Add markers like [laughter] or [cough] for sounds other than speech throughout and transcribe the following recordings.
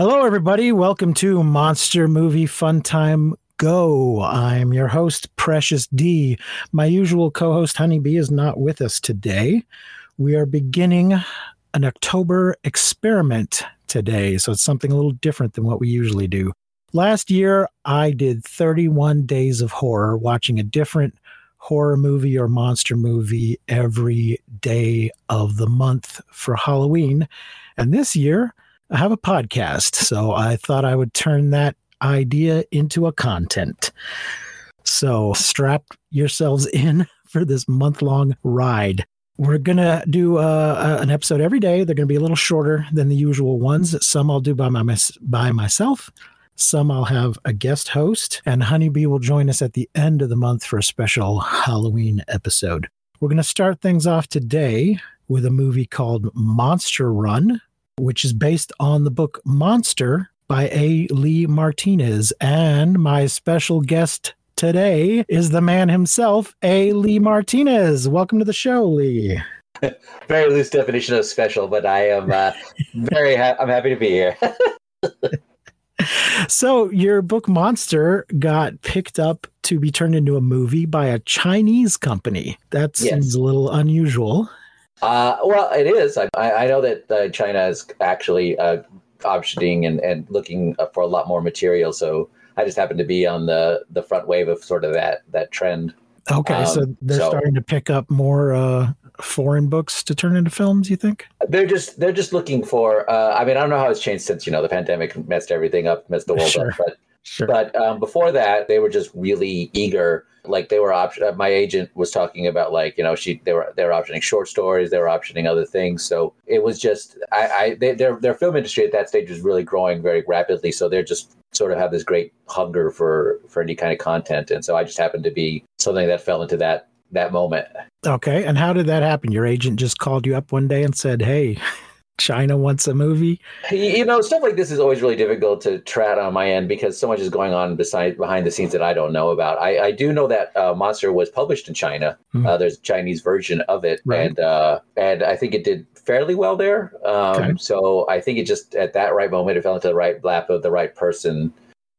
Hello, everybody. Welcome to Monster Movie Fun Time Go. I'm your host, Precious D. My usual co host, Honeybee, is not with us today. We are beginning an October experiment today, so it's something a little different than what we usually do. Last year, I did 31 days of horror, watching a different horror movie or monster movie every day of the month for Halloween. And this year, I have a podcast. So I thought I would turn that idea into a content. So strap yourselves in [laughs] for this month long ride. We're going to do uh, an episode every day. They're going to be a little shorter than the usual ones. Some I'll do by, my, by myself. Some I'll have a guest host, and Honeybee will join us at the end of the month for a special Halloween episode. We're going to start things off today with a movie called Monster Run, which is based on the book Monster by A. Lee Martinez. And my special guest today is the man himself, A. Lee Martinez. Welcome to the show, Lee. [laughs] very loose definition of special, but I am uh, [laughs] very ha- I'm happy to be here. [laughs] so your book Monster got picked up to be turned into a movie by a Chinese company. That seems yes. a little unusual. Uh, well, it is. I, I know that uh, China is actually uh, optioning and, and looking for a lot more material. So I just happen to be on the, the front wave of sort of that that trend. Okay, um, so they're so, starting to pick up more uh, foreign books to turn into films. You think? They're just they're just looking for. Uh, I mean, I don't know how it's changed since you know the pandemic messed everything up, messed the world sure. up, but Sure. But um, before that, they were just really eager. Like they were option. Uh, my agent was talking about like you know she they were they were optioning short stories, they were optioning other things. So it was just I, I they, their their film industry at that stage was really growing very rapidly. So they're just sort of have this great hunger for for any kind of content. And so I just happened to be something that fell into that that moment. Okay. And how did that happen? Your agent just called you up one day and said, "Hey." China wants a movie. You know, stuff like this is always really difficult to track on my end because so much is going on beside behind the scenes that I don't know about. I, I do know that uh, Monster was published in China. Mm-hmm. Uh, there's a Chinese version of it, right. and uh, and I think it did fairly well there. Um, okay. So I think it just at that right moment it fell into the right lap of the right person,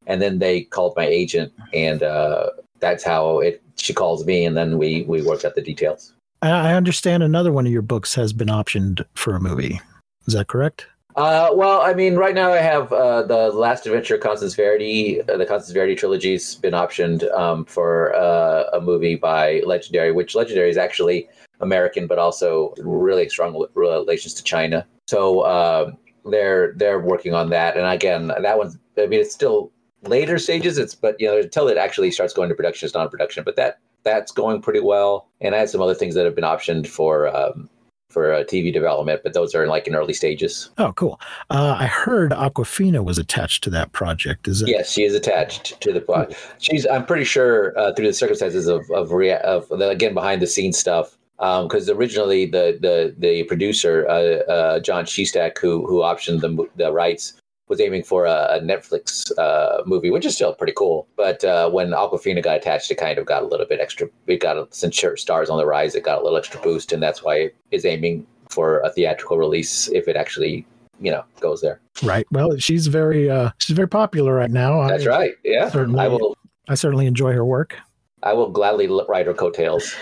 and then they called my agent, and uh, that's how it. She calls me, and then we we worked out the details. I understand another one of your books has been optioned for a movie. Is that correct? Uh, well, I mean, right now I have uh, the Last Adventure Constance Verity. Uh, the Constance Verity trilogy's been optioned um, for uh, a movie by Legendary, which Legendary is actually American, but also really strong relations to China. So um, they're they're working on that. And again, that one's I mean, it's still later stages. It's but you know until it actually starts going to production, it's not production. But that that's going pretty well. And I had some other things that have been optioned for. Um, for uh, TV development, but those are like in early stages. Oh, cool. Uh, I heard Awkwafina was attached to that project. Is it? Yes, she is attached to the plot. She's, I'm pretty sure, uh, through the circumstances of of, rea- of the, again behind the scenes stuff, because um, originally the the the producer uh, uh, Jon Shestack, who who optioned the the rights, was aiming for a, a Netflix uh, movie, which is still pretty cool. But uh, when Awkwafina got attached, it kind of got a little bit extra. It got a, since stars on the rise, it got a little extra boost, and that's why it is aiming for a theatrical release if it actually you know goes there. Right. Well, she's very uh, she's very popular right now. That's I, right. Yeah. Certainly, I will. I certainly enjoy her work. I will gladly ride her coattails.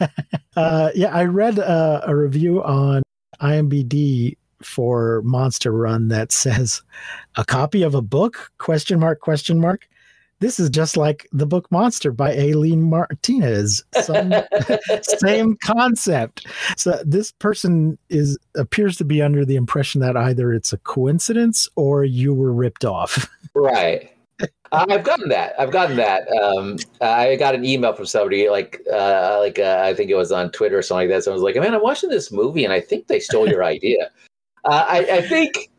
[laughs] uh, yeah, I read uh, a review on IMBD for Monster Run that [laughs] says a copy of a book question mark question mark this is just like the book Monster by A. Lee Martinez. Some, [laughs] same concept. So this person is appears to be under the impression that either it's a coincidence or you were ripped off. Right. I've gotten that. I've gotten that. Um, I got an email from somebody like, uh, like uh, I think it was on Twitter or something like that. Someone was like, "Man, I'm watching this movie, and I think they stole your idea." Uh, I, I, think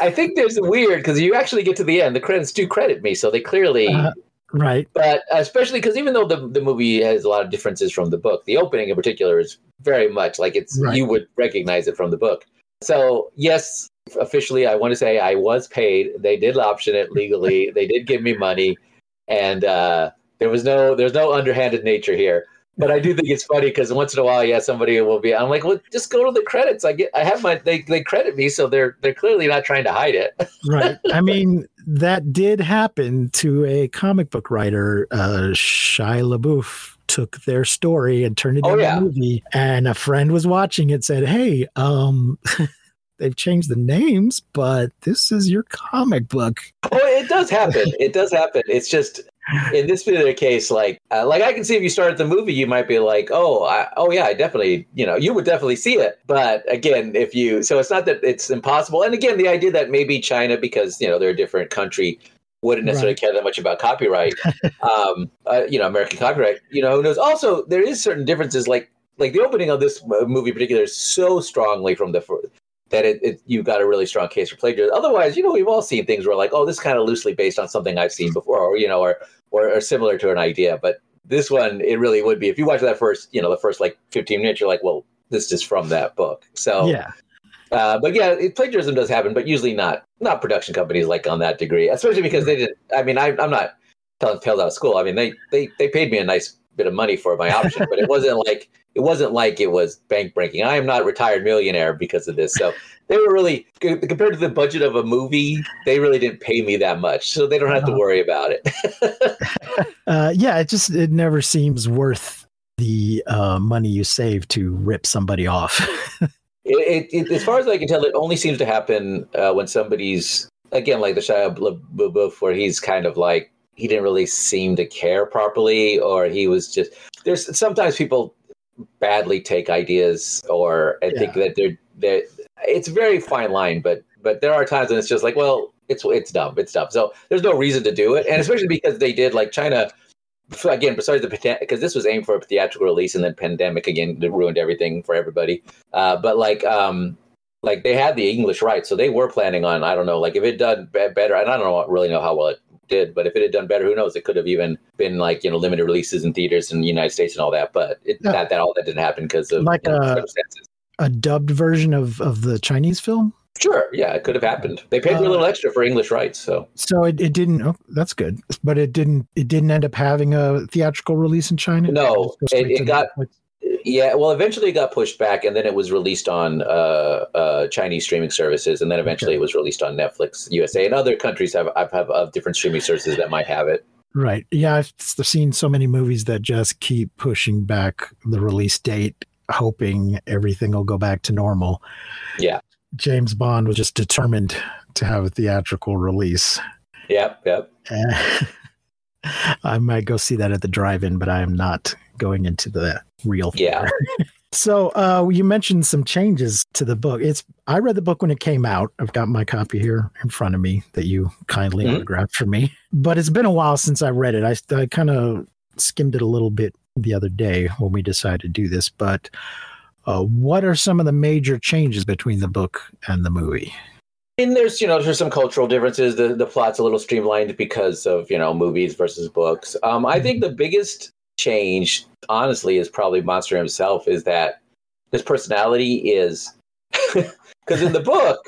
I think there's a weird because you actually get to the end. The credits do credit me, so they clearly uh, right. But especially because even though the the movie has a lot of differences from the book, the opening in particular is very much like it's right. you would recognize it from the book. So yes, officially, I want to say I was paid. They did option it legally. [laughs] they did give me money, and uh, there was no there's no underhanded nature here. But I do think it's funny because once in a while, yeah, somebody will be. I'm like, well, just go to the credits. I get, I have my, they they credit me, so they're they're clearly not trying to hide it. [laughs] right. I mean, that did happen to a comic book writer, uh, Shia LaBeouf took their story and turned it oh, into yeah. a movie. And a friend was watching it, said, "Hey, um." [laughs] they've changed the names, but this is your comic book. Oh, it does happen. it does happen. It's just in this particular case, like, uh, like I can see if you started the movie, you might be like, oh, I, oh yeah, I definitely, you know, you would definitely see it. But again, if you, so it's not that it's impossible. And again, the idea that maybe China, because you know they're a different country, wouldn't necessarily right. care that much about copyright, [laughs] um, uh, you know, American copyright. You know, who knows? Also, there is certain differences, like like the opening of this movie in particular is so strongly from the that it, it you've got a really strong case for plagiarism. Otherwise, you know, we've all seen things where like, oh, this is kind of loosely based on something I've seen before, or you know, or, or or similar to an idea. But this one, it really would be. If you watch that first, you know, the first like 15 minutes, you're like, well, this is from that book. So yeah. Uh, but yeah, it, plagiarism does happen, but usually not not production companies like on that degree, especially because they didn't. I mean, I, I'm not telling tales out of school. I mean, they they they paid me a nice bit of money for my option, but it wasn't like it wasn't like it was bank breaking. I am not retired millionaire because of this. So they were really compared to the budget of a movie, they really didn't pay me that much, so they don't have to uh-huh. worry about it. [laughs] [laughs] uh, yeah, it just it never seems worth the uh, money you save to rip somebody off. [laughs] it, it, as far as I can tell, it only seems to happen uh, when somebody's again like the Shia LaBeouf, where he's kind of like he didn't really seem to care properly, or he was just there's sometimes people badly take ideas or I yeah. think that they're they're it's very fine line, but but there are times when it's just like, well, it's it's dumb, it's dumb. So there's no reason to do it, and especially because they did like China. Again, besides the because this was aimed for a theatrical release, and then pandemic again ruined everything for everybody. Uh, but like, um, like they had the English rights, so they were planning on. I don't know, like if it done better, and I don't know, really know how well it did, but if it had done better, who knows? It could have even been like you know limited releases in theaters in the United States and all that. But it, yeah. that that all that didn't happen because of like you know, uh, a dubbed version of of the Chinese film? Sure, yeah, it could have happened. They paid uh, a little extra for English rights, so so it, it didn't. Oh, that's good, but it didn't. It didn't end up having a theatrical release in China. No, it, it got. Yeah, well, eventually it got pushed back, and then it was released on uh, uh, Chinese streaming services, and then eventually okay. it was released on Netflix USA, and other countries have have, have, have different streaming services that might have it. Right. Yeah, I've seen so many movies that just keep pushing back the release date hoping everything will go back to normal. Yeah. James Bond was just determined to have a theatrical release. Yep, yep. [laughs] I might go see that at the drive-in, but I am not going into the real theater. Yeah. [laughs] so uh, you mentioned some changes to the book. It's I read the book when it came out. I've got my copy here in front of me that you kindly mm-hmm. autographed for me. But it's been a while since I read it. I, I kind of skimmed it a little bit the other day when we decided to do this, but uh, what are some of the major changes between the book and the movie? And there's, you know, there's some cultural differences. The the plot's a little streamlined because of, you know, movies versus books. Um, I think the biggest change, honestly, is probably Monster himself. Is that his personality is [laughs] because in the book.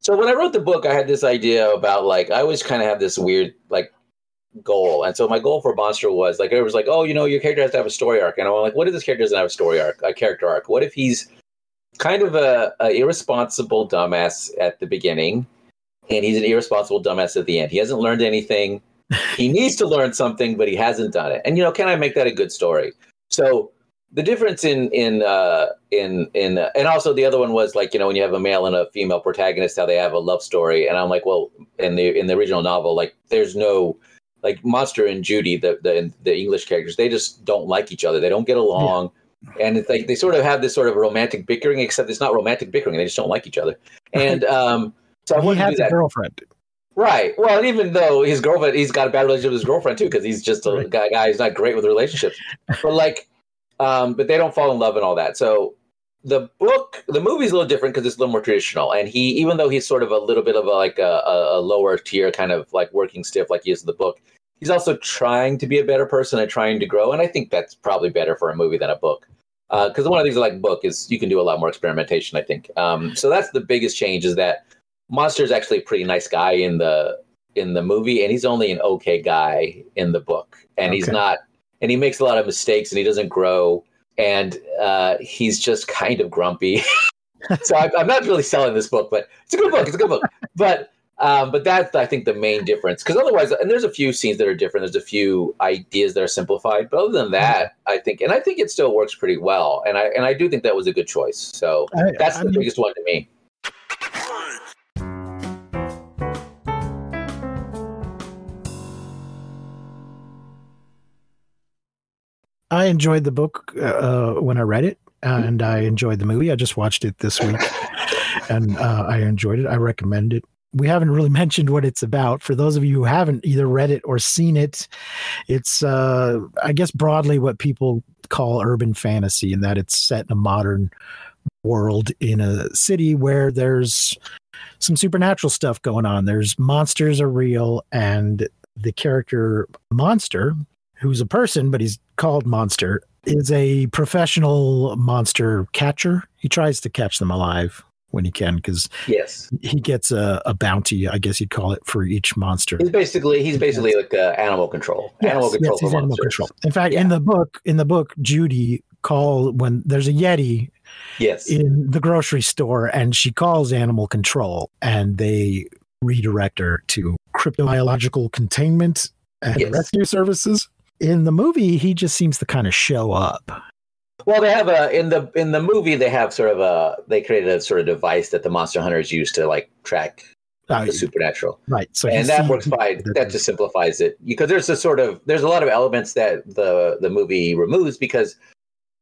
So when I wrote the book, I had this idea about like I always kind of have this weird like goal. And so my goal for Monster was like it was like, oh, you know, your character has to have a story arc. And I'm like, what if this character doesn't have a story arc, a character arc? What if he's kind of a, a irresponsible dumbass at the beginning, and he's an irresponsible dumbass at the end? He hasn't learned anything. he [laughs] needs to learn something, but he hasn't done it. And you know, can I make that a good story? So the difference in in uh, in in uh, and also the other one was like you know when you have a male and a female protagonist how they have a love story and I'm like well in the in the original novel like there's no like Monster and Judy, the the the English characters, they just don't like each other. They don't get along, yeah. and it's like they sort of have this sort of romantic bickering, except it's not romantic bickering. They just don't like each other. And um, so I he has a girlfriend. Right. Well, even though his girlfriend, he's got a bad relationship with his girlfriend too, because he's just a right. guy, guy who's not great with relationships. But like, um, but they don't fall in love and all that. So the book, the movie's a little different because it's a little more traditional. And he, even though he's sort of a little bit of a, like a, a, lower tier kind of like working stiff, like he is in the book, he's also trying to be a better person and trying to grow. And I think that's probably better for a movie than a book. Because uh, one of the things I like book is you can do a lot more experimentation. I think um, so. That's the biggest change is that Monster is actually a pretty nice guy in the in the movie, and he's only an okay guy in the book, and okay. he's not and he makes a lot of mistakes and he doesn't grow and uh, he's just kind of grumpy. [laughs] so I, I'm not really selling this book, but it's a good book. It's a good book. But um, but that's I think the main difference because otherwise, and there's a few scenes that are different. There's a few ideas that are simplified, but other than that, I think, and I think it still works pretty well. And I and I do think that was a good choice. So I- that's I the mean- biggest one to me. I enjoyed the book uh, when I read it, and I enjoyed the movie. I just watched it this week, [laughs] and uh, I enjoyed it. I recommend it. We haven't really [laughs] mentioned what it's about. For those of you who haven't either read it or seen it, it's, uh, I guess, broadly what people call urban fantasy, in that it's set in a modern world in a city where there's some supernatural stuff going on. There's monsters are real, and the character Monster, who's a person, but he's called Monster, is a professional monster catcher. He tries to catch them alive when he can because Yes, he gets a, a bounty, I guess you'd call it, for each monster. he's basically he's basically like uh, animal control. animal control yes, for animal control. In fact, in the book, in the book, Judy call when there's a Yeti Yes, in the grocery store and she calls animal control and they redirect her to cryptobiological containment and Yes. rescue services. In the movie, he just seems to kind of show up. Well, they have a in the in the movie they have sort of a they created a sort of device that the monster hunters use to like track Uh, the supernatural, right. So and that works fine. That just simplifies it because there's a sort of there's a lot of elements that the the movie removes because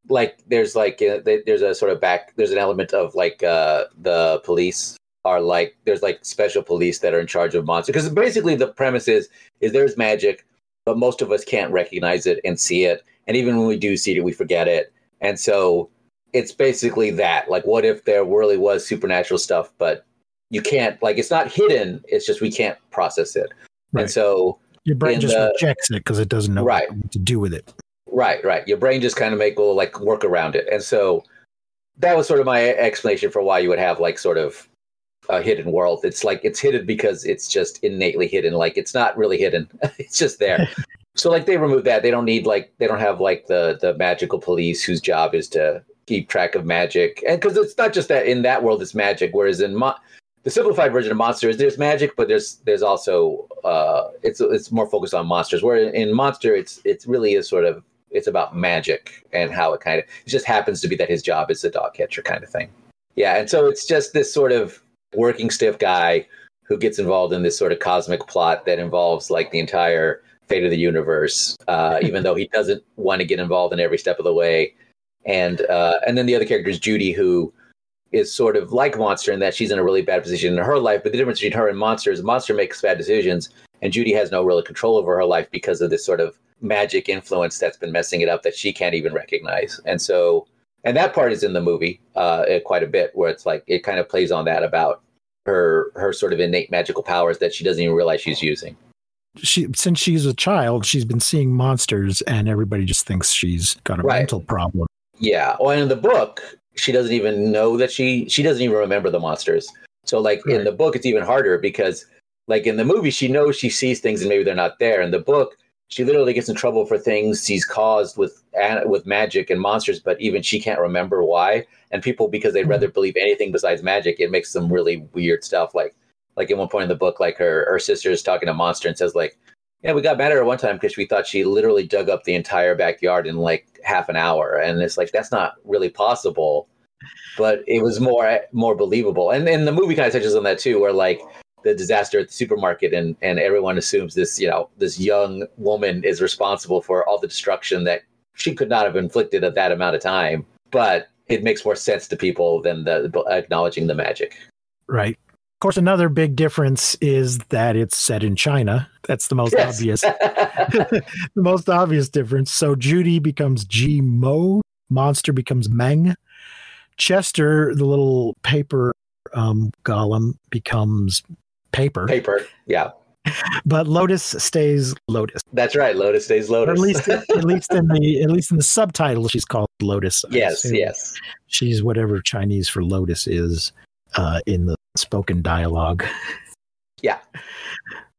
like there's like uh, there's a sort of back there's an element of like uh the police are like there's like special police that are in charge of monsters because basically the premise is is there's magic but most of us can't recognize it and see it and even when we do see it we forget it and so it's basically that like what if there really was supernatural stuff but you can't like it's not hidden it's just we can't process it Right. and so Your brain just the- rejects it because it doesn't know Right. what to do with it. Right, right. Your brain just kind of make will like work around it, and so that was sort of my explanation for why you would have like sort of a hidden world. It's like it's hidden because it's just innately hidden. Like it's not really hidden; [laughs] it's just there. [laughs] so like they remove that. They don't need like they don't have like the the magical police whose job is to keep track of magic, and because it's not just that in that world it's magic, whereas in Mo- the simplified version of Monster is there's magic, but there's there's also uh, it's it's more focused on monsters. Where in Monster, it's it's really is sort of it's about magic and how it kind of it just happens to be that his job is a dog catcher kind of thing. Yeah, and so it's just this sort of working stiff guy who gets involved in this sort of cosmic plot that involves like the entire fate of the universe, uh, even though he doesn't want to get involved in every step of the way. And uh, and then the other character is Judy, who is sort of like Monster in that she's in a really bad position in her life. But the difference between her and Monster is Monster makes bad decisions, and Judy has no real control over her life because of this sort of magic influence that's been messing it up that she can't even recognize. And so, and that part is in the movie uh, eh, quite a bit, where it's like it kind of plays on that about her her sort of innate magical powers that she doesn't even realize she's using. She since she's a child, she's been seeing monsters, and everybody just thinks she's got a Right. mental problem. Yeah. Well, in the book, she doesn't even know that she she doesn't even remember the monsters. So like in the book, it's even harder because like in the movie, she knows she sees things and maybe they're not there. In the book, she literally gets in trouble for things she's caused with with magic and monsters, but even she can't remember why. And people, because they'd rather mm-hmm. believe anything besides magic, it makes some really weird stuff. Like like at one point in the book, like her her sister is talking to a Monster and says like, "Yeah, we got mad at her one time because we thought she literally dug up the entire backyard in like half an hour," and it's like that's not really possible. But it was more more believable, and and the movie kind of touches on that too, where like the disaster at the supermarket and and everyone assumes this you know this young woman is responsible for all the destruction that she could not have inflicted at that amount of time but it makes more sense to people than the acknowledging the magic Right. Of course, another big difference is that it's set in China. That's the most Yes. obvious. [laughs] [laughs] the most obvious difference. So Judy becomes G Mo, Monster becomes Meng, Chester, the little paper um, golem, becomes paper, paper yeah but Lotus stays Lotus. that's right lotus stays Or lotus at least, at least in the at least in the subtitle, she's called Lotus. I yes yes she's whatever Chinese for Lotus is uh, in the spoken dialogue. Yeah.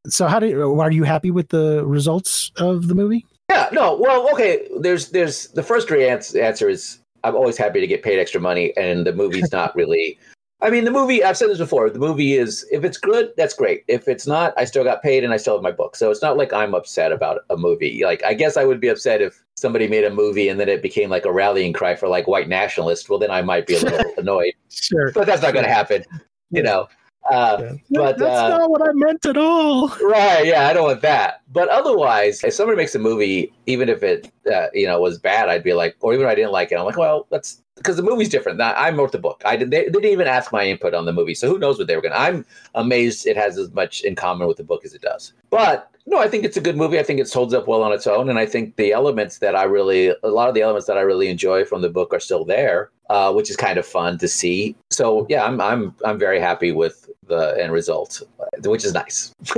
So, how do you, are you happy with the results of the movie? Yeah, no. Well, okay. There's there's the first answer is I'm always happy to get paid extra money, and the movie's not really. I mean, the movie. I've said this before. The movie is if it's good, that's great. If it's not, I still got paid, and I still have my book. So it's not like I'm upset about a movie. Like I guess I would be upset if somebody made a movie and then it became like a rallying cry for like white nationalists. Well, then I might be a little [laughs] annoyed. Sure, but that's not going to happen. You know. Uh. But that's uh, not what I meant at all. Right? Yeah, I don't want that. But otherwise, if somebody makes a movie, even if it uh, you know was bad, I'd be like, or even if I didn't like it, I'm like, well, that's because the movie's different. I wrote the book. I did. They, they, didn't even ask my input on the movie, so who knows what they were going. to I'm amazed it has as much in common with the book as it does. But no, I think it's a good movie. I think it holds up well on its own, and I think the elements that I really, a lot of the elements that I really enjoy from the book are still there, uh, which is kind of fun to see. So yeah, I'm I'm I'm very happy with the end result, which is nice. [laughs]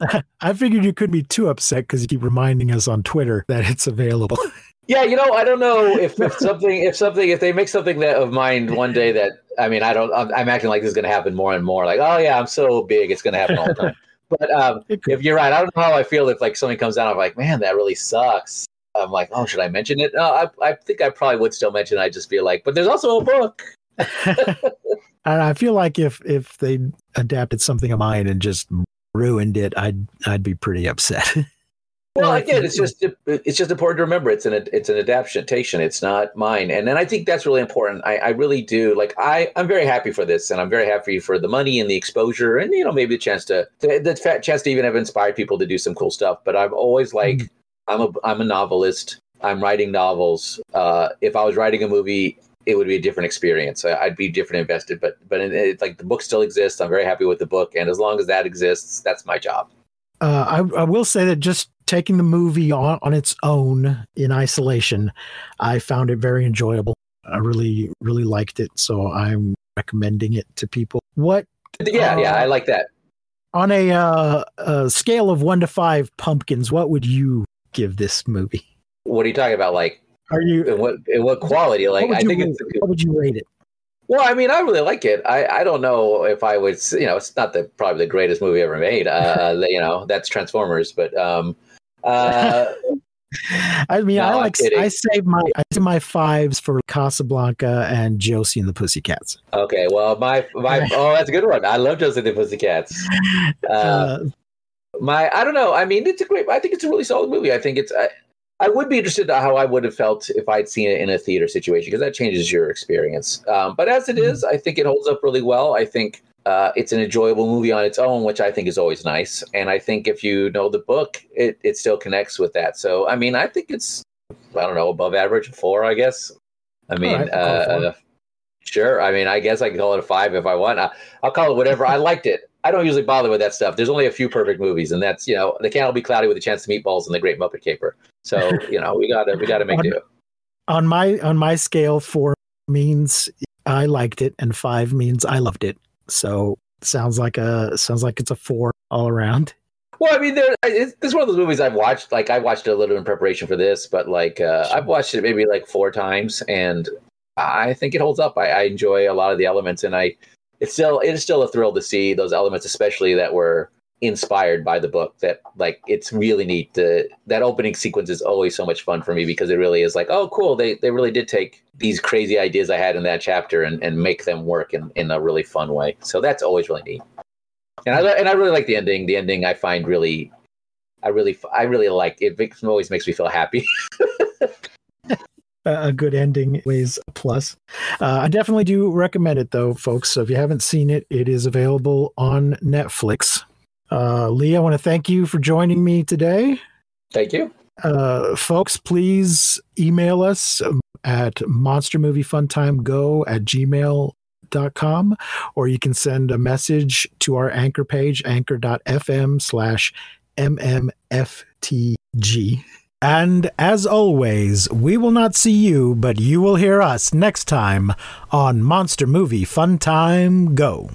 I, I figured you couldn't be too upset because you keep reminding us on Twitter that it's available. [laughs] Yeah, you know, I don't know if, if something, if something, if they make something that of mine one day that I mean, I don't, I'm, I'm acting like this is going to happen more and more. Like, oh yeah, I'm so big, it's going to happen all the time. [laughs] But um, if you're right, I don't know how I feel if like something comes out. I'm like, man, that really sucks. I'm like, oh, should I mention it? No, I, I think I probably would still mention. It. I just feel like, but there's also a book. [laughs] [laughs] and I feel like if if they adapted something of mine and just ruined it, I'd I'd be pretty upset. [laughs] Well, again, it's just it's just important to remember it's an it's an adaptation. It's not mine, and then I think that's really important. I, I really do like I I'm very happy for this, and I'm very happy for the money and the exposure, and you know maybe the chance to, to the chance to even have inspired people to do some cool stuff. But I've always like mm. I'm a I'm a novelist. I'm writing novels. Uh, if I was writing a movie, it would be a different experience. I'd be different invested. But but it, like the book still exists. I'm very happy with the book, and as long as that exists, that's my job. Uh, I, I will say that just taking the movie on, on its own in isolation, I found it very enjoyable. I really, really liked it. So I'm recommending it to people. What? Yeah, uh, yeah, I like that. On a, uh, a scale of one to five pumpkins, what would you give this movie? What are you talking about? Like, are you in what in what quality? Like, I think it's what would you rate it? Well, I mean, I really like it. I, I don't know if I would, you know, it's not the probably the greatest movie ever made. Uh, [laughs] you know, that's Transformers, but um, uh, [laughs] I mean, no, I like I save my I save my fives for Casablanca and Josie and the Pussycats. Okay, well, my my oh, that's a good one. I love Josie and the Pussycats. [laughs] Uh, uh, my I don't know. I mean, it's a great. I think it's a really solid movie. I think it's. I, I would be interested in how I would have felt if I'd seen it in a theater situation because that changes your experience. Um, but as it is, I think it holds up really well. I think uh, it's an enjoyable movie on its own, which I think is always nice. And I think if you know the book, it, it still connects with that. So, I mean, I think it's, I don't know, above average, four, I guess. I mean, right, uh, sure. I mean, I guess I can call it a five if I want. I, will call it whatever. I liked it. I don't usually bother with that stuff. There's only a few perfect movies, and that's, you know, the can't all be cloudy with a chance to meatballs and the Great Muppet Caper. So, [laughs] you know, we gotta we gotta make on, do. On my on my scale, four means I liked it, and five means I loved it. So sounds like a sounds like it's a four all around. Well, I mean, there, it's, it's one of those movies I've watched. Like I watched it a little in preparation for this, but like uh, I've watched it maybe like four times, and I think it holds up. I, I enjoy a lot of the elements, and I it's still it is still a thrill to see those elements, especially that were inspired by the book that like it's really neat to, that opening sequence is always so much fun for me because it really is like oh cool they they really did take these crazy ideas i had in that chapter and, and make them work in, in a really fun way. So that's always really neat. And i and i really like the ending. The ending i find really i really i really like it it always makes me feel happy [laughs] a good ending a plus. Uh, I definitely do recommend it though, folks. So if you haven't seen it, it is available on Netflix. Uh, Lee, I want to thank you for joining me today. Thank you. Uh, folks, please email us at monstermoviefuntimego at gmail.com or you can send a message to our anchor page, anchor.fm slash mmftg. And as always, we will not see you, but you will hear us next time on Monster Movie Fun Time Go.